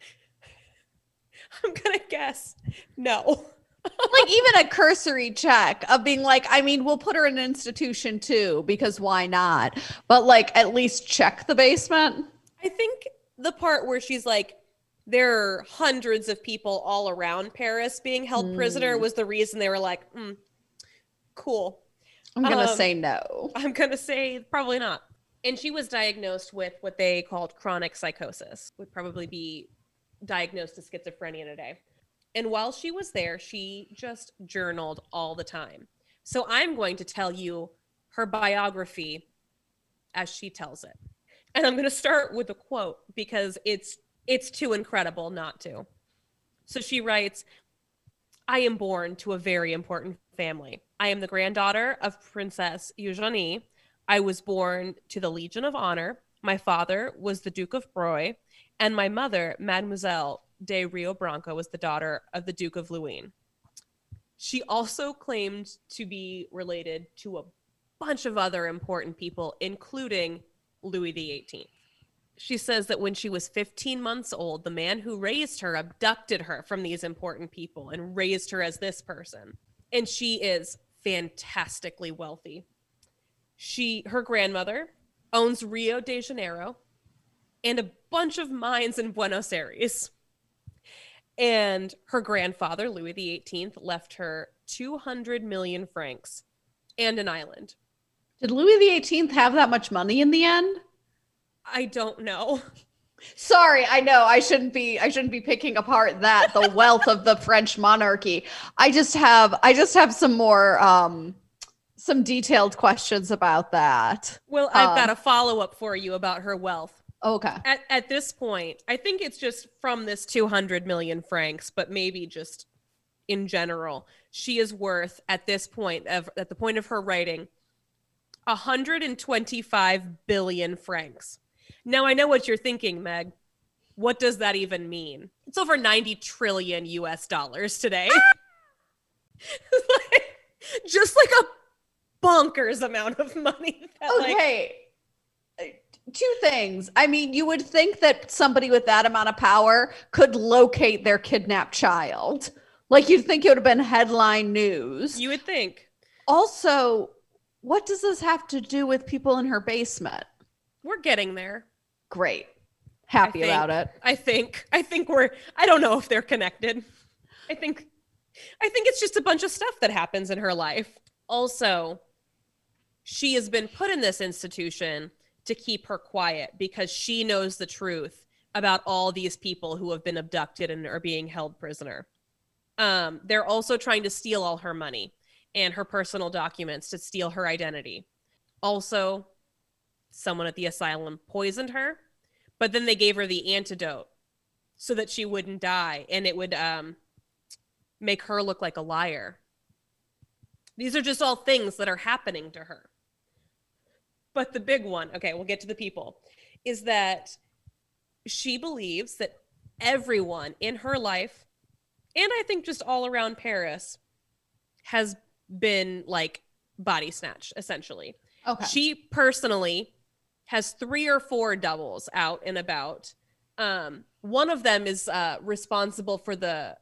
Speaker 1: I'm going to guess no
Speaker 2: like even a cursory check of being like, I mean, we'll put her in an institution too, because why not? But like at least check the basement.
Speaker 1: I think the part where she's like, there are hundreds of people all around Paris being held mm. prisoner was the reason they were like, mm, cool.
Speaker 2: I'm going to um, say no.
Speaker 1: I'm going to say probably not. And she was diagnosed with what they called chronic psychosis, would probably be diagnosed as schizophrenia today. And while she was there, she just journaled all the time. So I'm going to tell you her biography as she tells it. And I'm going to start with a quote because it's it's too incredible not to. So she writes, I am born to a very important family. I am the granddaughter of Princess Eugenie. I was born to the Legion of Honor. My father was the Duke of Broglie, and my mother, Mademoiselle de Rio Branco was the daughter of the Duke of Luynes. She also claimed to be related to a bunch of other important people, including Louis XVIII. She says that when she was 15 months old, the man who raised her abducted her from these important people and raised her as this person. And she is fantastically wealthy. She her grandmother owns Rio de Janeiro and a bunch of mines in Buenos Aires. And her grandfather, Louis XVIII, left her 200 million francs and an island.
Speaker 2: Did Louis XVIII have that much money in the end?
Speaker 1: I don't know.
Speaker 2: Sorry, I know I shouldn't be I shouldn't be picking apart that the wealth of the French monarchy. I just have I just have some more um some detailed questions about that.
Speaker 1: Well, I've um, got a follow up for you about her wealth.
Speaker 2: Okay.
Speaker 1: At, at this point, I think it's just from this 200 million francs, but maybe just in general, she is worth at this point of at the point of her writing 125 billion francs. Now I know what you're thinking, Meg. What does that even mean? It's over 90 trillion US dollars today. like, just like a bonkers amount of money.
Speaker 2: That, okay. Like, two things. I mean, you would think that somebody with that amount of power could locate their kidnapped child. Like you'd think it would have been headline news.
Speaker 1: You would think.
Speaker 2: Also, what does this have to do with people in her basement?
Speaker 1: We're getting there.
Speaker 2: Great. Happy
Speaker 1: think,
Speaker 2: about it.
Speaker 1: I think. I think we're I don't know if they're connected. I think I think it's just a bunch of stuff that happens in her life. Also, she has been put in this institution to keep her quiet because she knows the truth about all these people who have been abducted and are being held prisoner. Um, they're also trying to steal all her money and her personal documents to steal her identity. Also, someone at the asylum poisoned her, but then they gave her the antidote so that she wouldn't die and it would um, make her look like a liar. These are just all things that are happening to her. But the big one, okay, we'll get to the people, is that she believes that everyone in her life, and I think just all around Paris, has been like body snatched, essentially. Okay. She personally has three or four doubles out and about. Um, one of them is uh, responsible for the,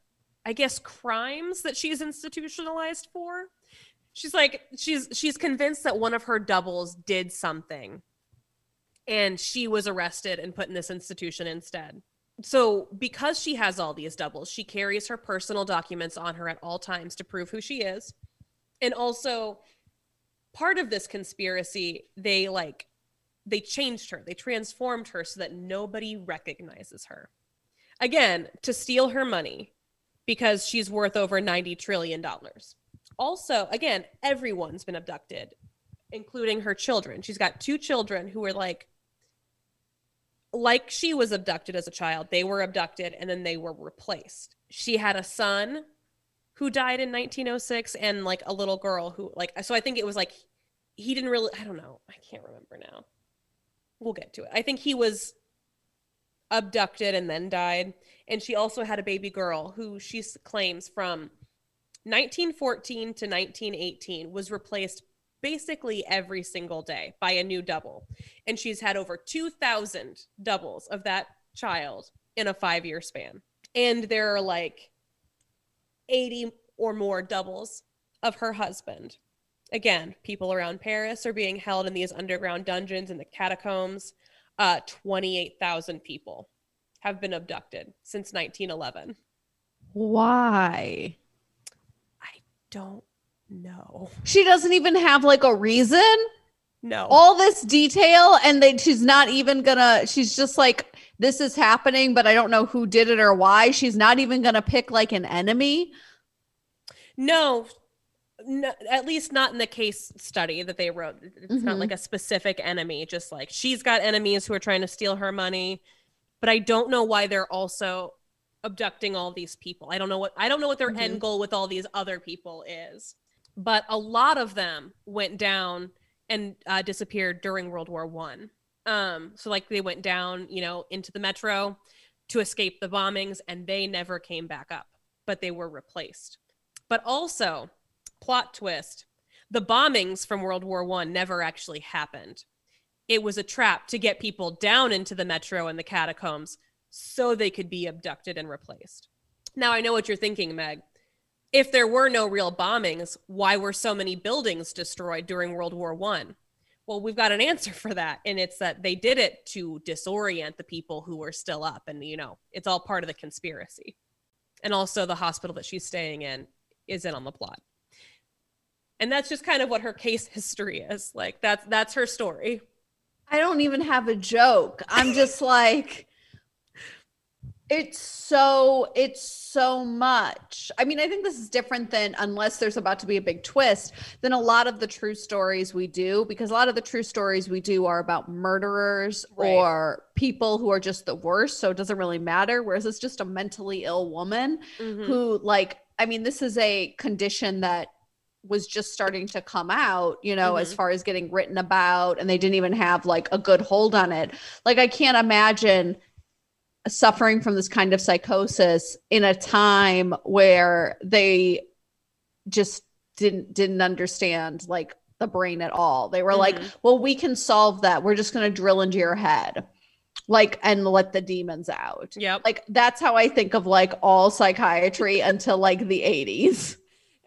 Speaker 1: I guess, crimes that she's institutionalized for she's like she's she's convinced that one of her doubles did something and she was arrested and put in this institution instead so because she has all these doubles she carries her personal documents on her at all times to prove who she is and also part of this conspiracy they like they changed her, they transformed her so that nobody recognizes her. Again, to steal her money because she's worth over 90 trillion dollars. Also, again, everyone's been abducted, including her children. She's got two children who were like like she was abducted as a child. They were abducted and then they were replaced. She had a son who died in 1906 and like a little girl who like so I think it was like he didn't really I don't know. I can't remember now. We'll get to it. I think he was abducted and then died and she also had a baby girl who she claims from 1914 to 1918 was replaced basically every single day by a new double. And she's had over 2,000 doubles of that child in a five year span. And there are like 80 or more doubles of her husband. Again, people around Paris are being held in these underground dungeons in the catacombs. Uh, 28,000 people have been abducted since 1911.
Speaker 2: Why?
Speaker 1: I don't know.
Speaker 2: She doesn't even have like a reason.
Speaker 1: No.
Speaker 2: All this detail, and they, she's not even gonna, she's just like, this is happening, but I don't know who did it or why. She's not even gonna pick like an enemy.
Speaker 1: No, no, at least not in the case study that they wrote. It's mm-hmm. not like a specific enemy, just like she's got enemies who are trying to steal her money. But I don't know why they're also abducting all these people. I don't know what I don't know what their mm-hmm. end goal with all these other people is. But a lot of them went down and uh, disappeared during World War One. Um, so like they went down, you know, into the metro to escape the bombings, and they never came back up, but they were replaced. But also, plot twist: the bombings from World War One never actually happened. It was a trap to get people down into the metro and the catacombs so they could be abducted and replaced. Now I know what you're thinking, Meg. If there were no real bombings, why were so many buildings destroyed during World War One? Well, we've got an answer for that, and it's that they did it to disorient the people who were still up, and you know, it's all part of the conspiracy. And also, the hospital that she's staying in is in on the plot, and that's just kind of what her case history is. Like that's that's her story.
Speaker 2: I don't even have a joke. I'm just like it's so it's so much. I mean, I think this is different than unless there's about to be a big twist than a lot of the true stories we do because a lot of the true stories we do are about murderers right. or people who are just the worst, so it doesn't really matter whereas it's just a mentally ill woman mm-hmm. who like I mean, this is a condition that was just starting to come out, you know, mm-hmm. as far as getting written about, and they didn't even have like a good hold on it. Like, I can't imagine suffering from this kind of psychosis in a time where they just didn't didn't understand like the brain at all. They were mm-hmm. like, "Well, we can solve that. We're just going to drill into your head." Like and let the demons out.
Speaker 1: Yeah.
Speaker 2: Like that's how I think of like all psychiatry until like the 80s.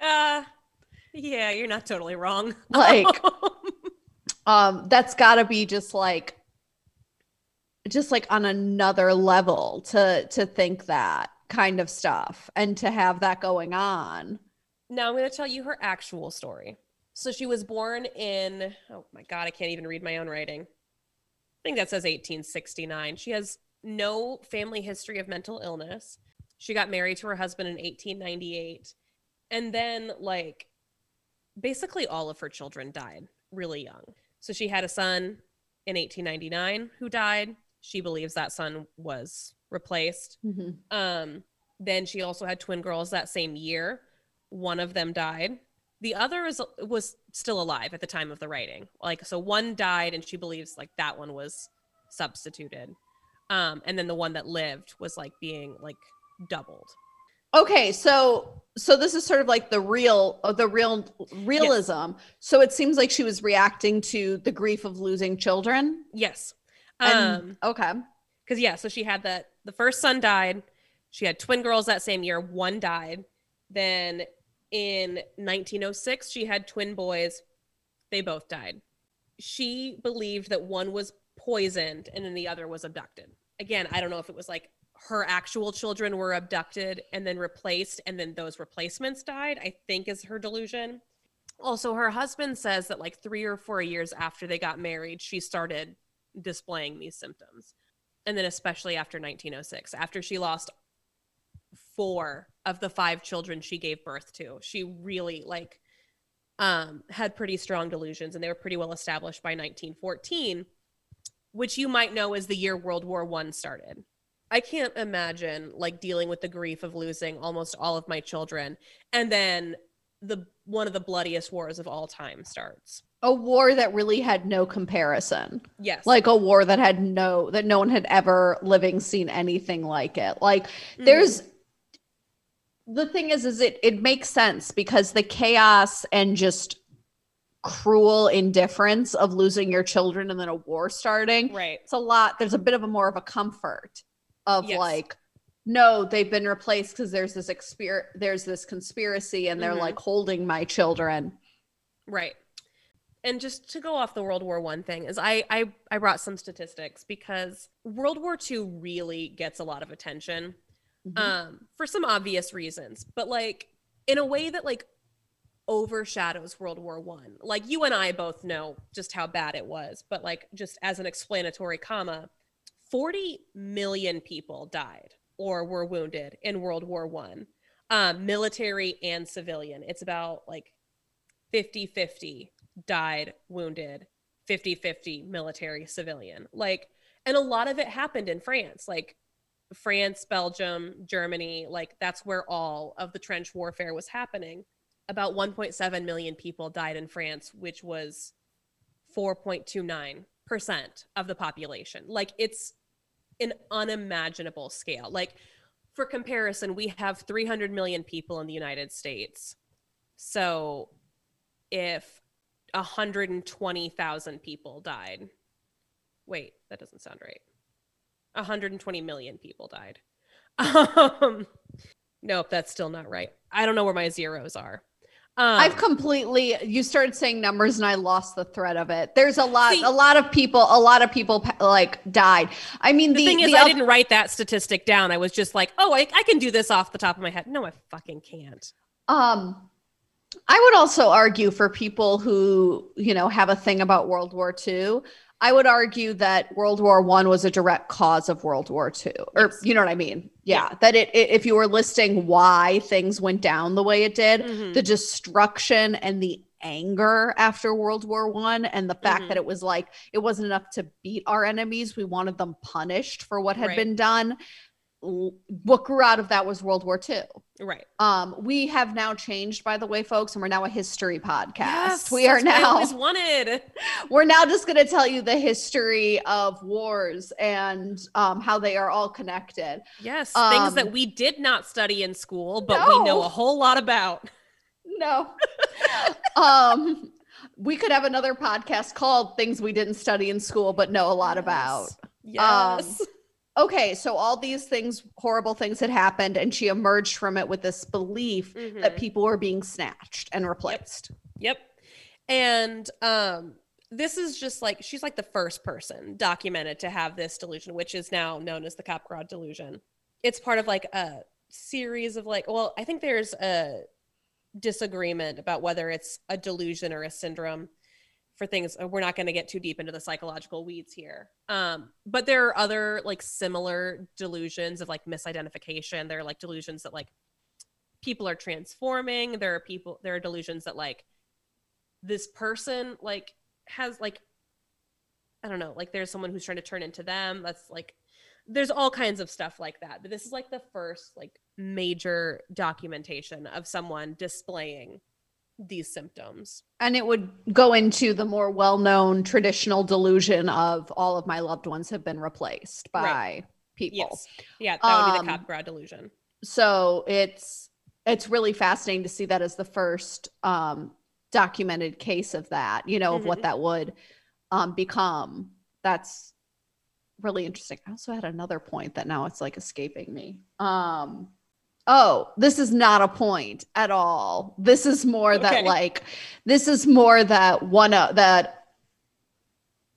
Speaker 1: Uh yeah, you're not totally wrong.
Speaker 2: Like um that's got to be just like just like on another level to to think that kind of stuff and to have that going on.
Speaker 1: Now I'm going to tell you her actual story. So she was born in oh my god, I can't even read my own writing. I think that says 1869. She has no family history of mental illness. She got married to her husband in 1898. And then like basically all of her children died really young. So she had a son in 1899 who died. She believes that son was replaced. Mm-hmm. Um, then she also had twin girls that same year. One of them died. The other is was still alive at the time of the writing. Like so, one died, and she believes like that one was substituted. Um, and then the one that lived was like being like doubled.
Speaker 2: Okay, so so this is sort of like the real uh, the real realism. Yes. So it seems like she was reacting to the grief of losing children.
Speaker 1: Yes.
Speaker 2: And, um okay.
Speaker 1: Cuz yeah, so she had that the first son died. She had twin girls that same year, one died. Then in 1906 she had twin boys. They both died. She believed that one was poisoned and then the other was abducted. Again, I don't know if it was like her actual children were abducted and then replaced and then those replacements died i think is her delusion also her husband says that like three or four years after they got married she started displaying these symptoms. And then, especially after 1906, after she lost four of the five children she gave birth to, she really like um, had pretty strong delusions, and they were pretty well established by 1914, which you might know is the year World War One started. I can't imagine like dealing with the grief of losing almost all of my children, and then the one of the bloodiest wars of all time starts.
Speaker 2: A war that really had no comparison.
Speaker 1: Yes.
Speaker 2: Like a war that had no that no one had ever living seen anything like it. Like mm-hmm. there's the thing is is it it makes sense because the chaos and just cruel indifference of losing your children and then a war starting.
Speaker 1: Right.
Speaker 2: It's a lot there's a bit of a more of a comfort of yes. like no they've been replaced because there's this experience there's this conspiracy and they're mm-hmm. like holding my children
Speaker 1: right and just to go off the world war one thing is I, I i brought some statistics because world war two really gets a lot of attention mm-hmm. um for some obvious reasons but like in a way that like overshadows world war one like you and i both know just how bad it was but like just as an explanatory comma 40 million people died or were wounded in World War One, um, military and civilian. It's about like 50 50 died, wounded, 50 50 military, civilian. Like, and a lot of it happened in France, like France, Belgium, Germany. Like, that's where all of the trench warfare was happening. About 1.7 million people died in France, which was 4.29% of the population. Like, it's an unimaginable scale. Like for comparison, we have 300 million people in the United States. So if 120,000 people died, wait, that doesn't sound right. 120 million people died. Um, nope, that's still not right. I don't know where my zeros are.
Speaker 2: Um, I've completely you started saying numbers and I lost the thread of it. There's a lot see, a lot of people a lot of people like died. I mean
Speaker 1: the,
Speaker 2: the
Speaker 1: thing is
Speaker 2: the
Speaker 1: I didn't write that statistic down. I was just like, "Oh, I, I can do this off the top of my head." No, I fucking can't.
Speaker 2: Um I would also argue for people who, you know, have a thing about World War II. I would argue that World War One was a direct cause of World War Two, or yes. you know what I mean? Yeah, yeah. that it, it, if you were listing why things went down the way it did, mm-hmm. the destruction and the anger after World War One, and the fact mm-hmm. that it was like it wasn't enough to beat our enemies; we wanted them punished for what had right. been done what grew out of that was World War II.
Speaker 1: Right.
Speaker 2: Um, we have now changed, by the way, folks, and we're now a history podcast. Yes, we are now.
Speaker 1: always wanted.
Speaker 2: We're now just going to tell you the history of wars and um, how they are all connected.
Speaker 1: Yes, um, things that um, we did not study in school, but no. we know a whole lot about.
Speaker 2: No. um, we could have another podcast called "Things We Didn't Study in School but Know a Lot yes. About."
Speaker 1: Yes. Um,
Speaker 2: okay, so all these things, horrible things had happened, and she emerged from it with this belief mm-hmm. that people were being snatched and replaced.
Speaker 1: Yep. yep. And um, this is just like she's like the first person documented to have this delusion, which is now known as the Capgras delusion. It's part of like a series of like, well, I think there's a disagreement about whether it's a delusion or a syndrome for things uh, we're not going to get too deep into the psychological weeds here. Um, but there are other like similar delusions of like misidentification. There are like delusions that like people are transforming. There are people there are delusions that like this person like has like i don't know like there's someone who's trying to turn into them. That's like there's all kinds of stuff like that. But this is like the first like major documentation of someone displaying these symptoms.
Speaker 2: And it would go into the more well known traditional delusion of all of my loved ones have been replaced by right. people.
Speaker 1: Yes. Yeah, that would be the um, Capgras delusion.
Speaker 2: So it's it's really fascinating to see that as the first um, documented case of that, you know, of mm-hmm. what that would um, become. That's really interesting. I also had another point that now it's like escaping me. Um, oh, this is not a point at all. This is more okay. that like this is more that one uh, that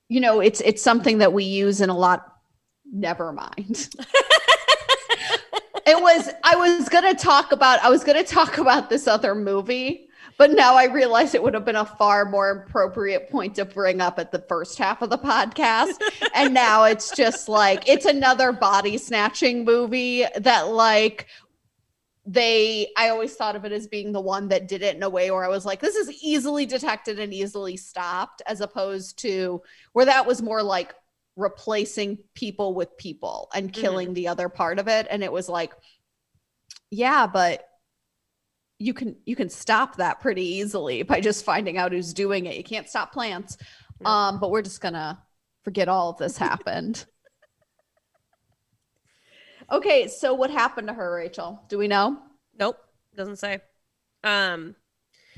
Speaker 2: you know, it's it's something that we use in a lot never mind. it was I was going to talk about I was going to talk about this other movie, but now I realize it would have been a far more appropriate point to bring up at the first half of the podcast. and now it's just like it's another body snatching movie that like they I always thought of it as being the one that did it in a way where I was like, this is easily detected and easily stopped, as opposed to where that was more like replacing people with people and killing mm-hmm. the other part of it. And it was like, yeah, but you can you can stop that pretty easily by just finding out who's doing it. You can't stop plants. Um, but we're just gonna forget all of this happened. Okay, so what happened to her, Rachel? Do we know?
Speaker 1: Nope, doesn't say. Um,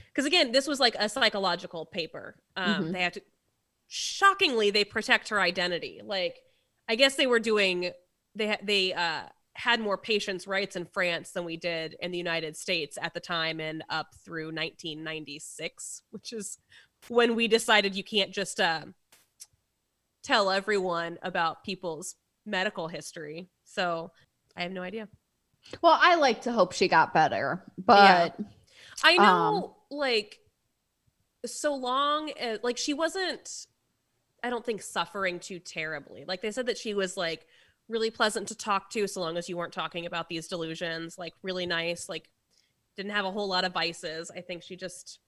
Speaker 1: because again, this was like a psychological paper. Um, mm-hmm. they have to shockingly they protect her identity. Like, I guess they were doing they they uh had more patients' rights in France than we did in the United States at the time and up through 1996, which is when we decided you can't just uh, tell everyone about people's medical history. So I have no idea.
Speaker 2: Well, I like to hope she got better, but yeah.
Speaker 1: I know um, like so long as like she wasn't I don't think suffering too terribly. Like they said that she was like really pleasant to talk to so long as you weren't talking about these delusions, like really nice, like didn't have a whole lot of vices. I think she just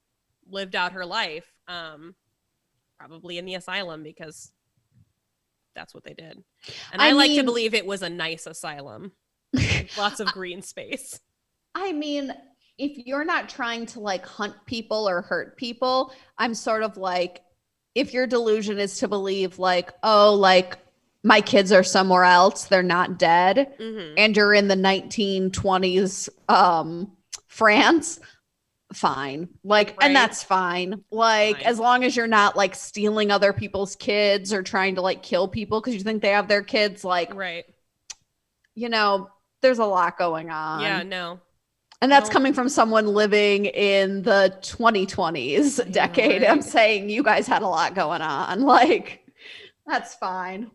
Speaker 1: lived out her life um probably in the asylum because that's what they did. And I, I like to believe it was a nice asylum. Lots of green space.
Speaker 2: I mean, if you're not trying to like hunt people or hurt people, I'm sort of like, if your delusion is to believe like, oh, like my kids are somewhere else, they're not dead, mm-hmm. and you're in the 1920s um, France, fine. Like, right. and that's fine. Like, fine. as long as you're not like stealing other people's kids or trying to like kill people because you think they have their kids, like,
Speaker 1: right.
Speaker 2: You know, there's a lot going on.
Speaker 1: Yeah, no.
Speaker 2: And that's no. coming from someone living in the 2020s yeah, decade. Right. I'm saying you guys had a lot going on. Like, that's fine.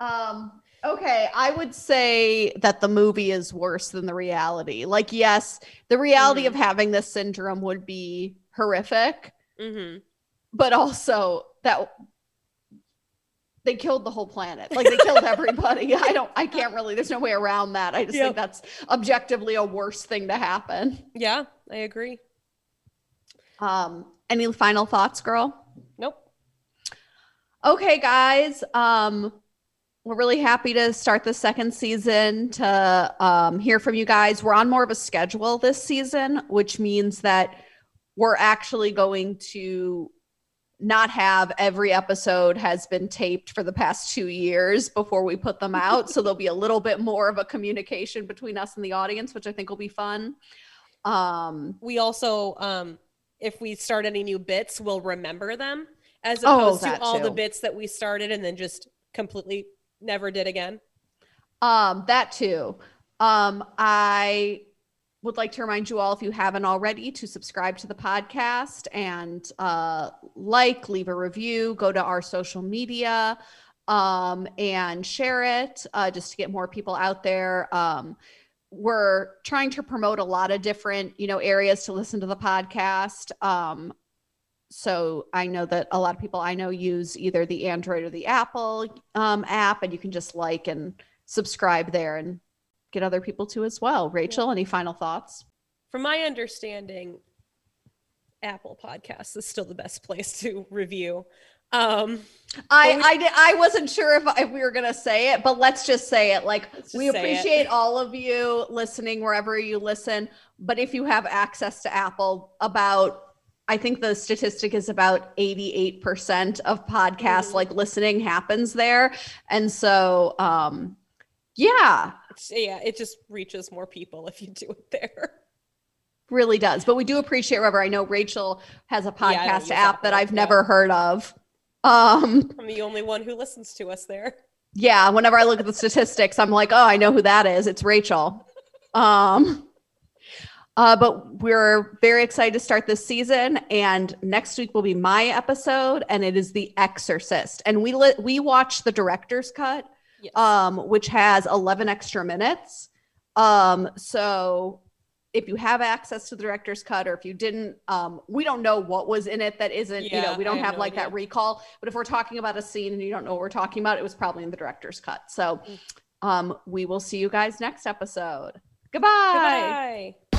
Speaker 2: um, okay, I would say that the movie is worse than the reality. Like, yes, the reality mm-hmm. of having this syndrome would be horrific, mm-hmm. but also that they killed the whole planet. Like they killed everybody. I don't I can't really there's no way around that. I just yep. think that's objectively a worse thing to happen.
Speaker 1: Yeah, I agree.
Speaker 2: Um any final thoughts, girl?
Speaker 1: Nope.
Speaker 2: Okay, guys. Um we're really happy to start the second season to um, hear from you guys. We're on more of a schedule this season, which means that we're actually going to not have every episode has been taped for the past two years before we put them out. so there'll be a little bit more of a communication between us and the audience, which I think will be fun.
Speaker 1: Um, we also, um, if we start any new bits, we'll remember them as oh, opposed oh, to all too. the bits that we started and then just completely never did again.
Speaker 2: Um, that too. Um, I would like to remind you all, if you haven't already, to subscribe to the podcast and uh, like, leave a review, go to our social media um, and share it uh, just to get more people out there. Um, we're trying to promote a lot of different, you know, areas to listen to the podcast. Um, so I know that a lot of people I know use either the Android or the Apple um, app, and you can just like and subscribe there and get other people to as well. Rachel, yeah. any final thoughts?
Speaker 1: From my understanding, Apple Podcasts is still the best place to review. Um,
Speaker 2: I, we, I I wasn't sure if if we were gonna say it, but let's just say it. Like we appreciate all of you listening wherever you listen. But if you have access to Apple, about I think the statistic is about 88% of podcasts mm-hmm. like listening happens there. And so um yeah,
Speaker 1: yeah, it just reaches more people if you do it there.
Speaker 2: Really does. But we do appreciate Rubber. I know Rachel has a podcast yeah, app that I've yeah. never heard of. Um
Speaker 1: I'm the only one who listens to us there.
Speaker 2: Yeah, whenever I look at the statistics, I'm like, "Oh, I know who that is. It's Rachel." Um uh, but we're very excited to start this season, and next week will be my episode, and it is The Exorcist. And we li- we watched the director's cut, yes. um, which has 11 extra minutes. Um, so if you have access to the director's cut or if you didn't, um, we don't know what was in it that isn't, yeah, you know, we don't
Speaker 1: have
Speaker 2: have
Speaker 1: no
Speaker 2: like that recall. But if we're talking about a scene and you don't know what we're talking about, it was probably in the director's cut. So
Speaker 1: Mm.
Speaker 2: um, we will see you guys next episode. Goodbye.
Speaker 1: Goodbye.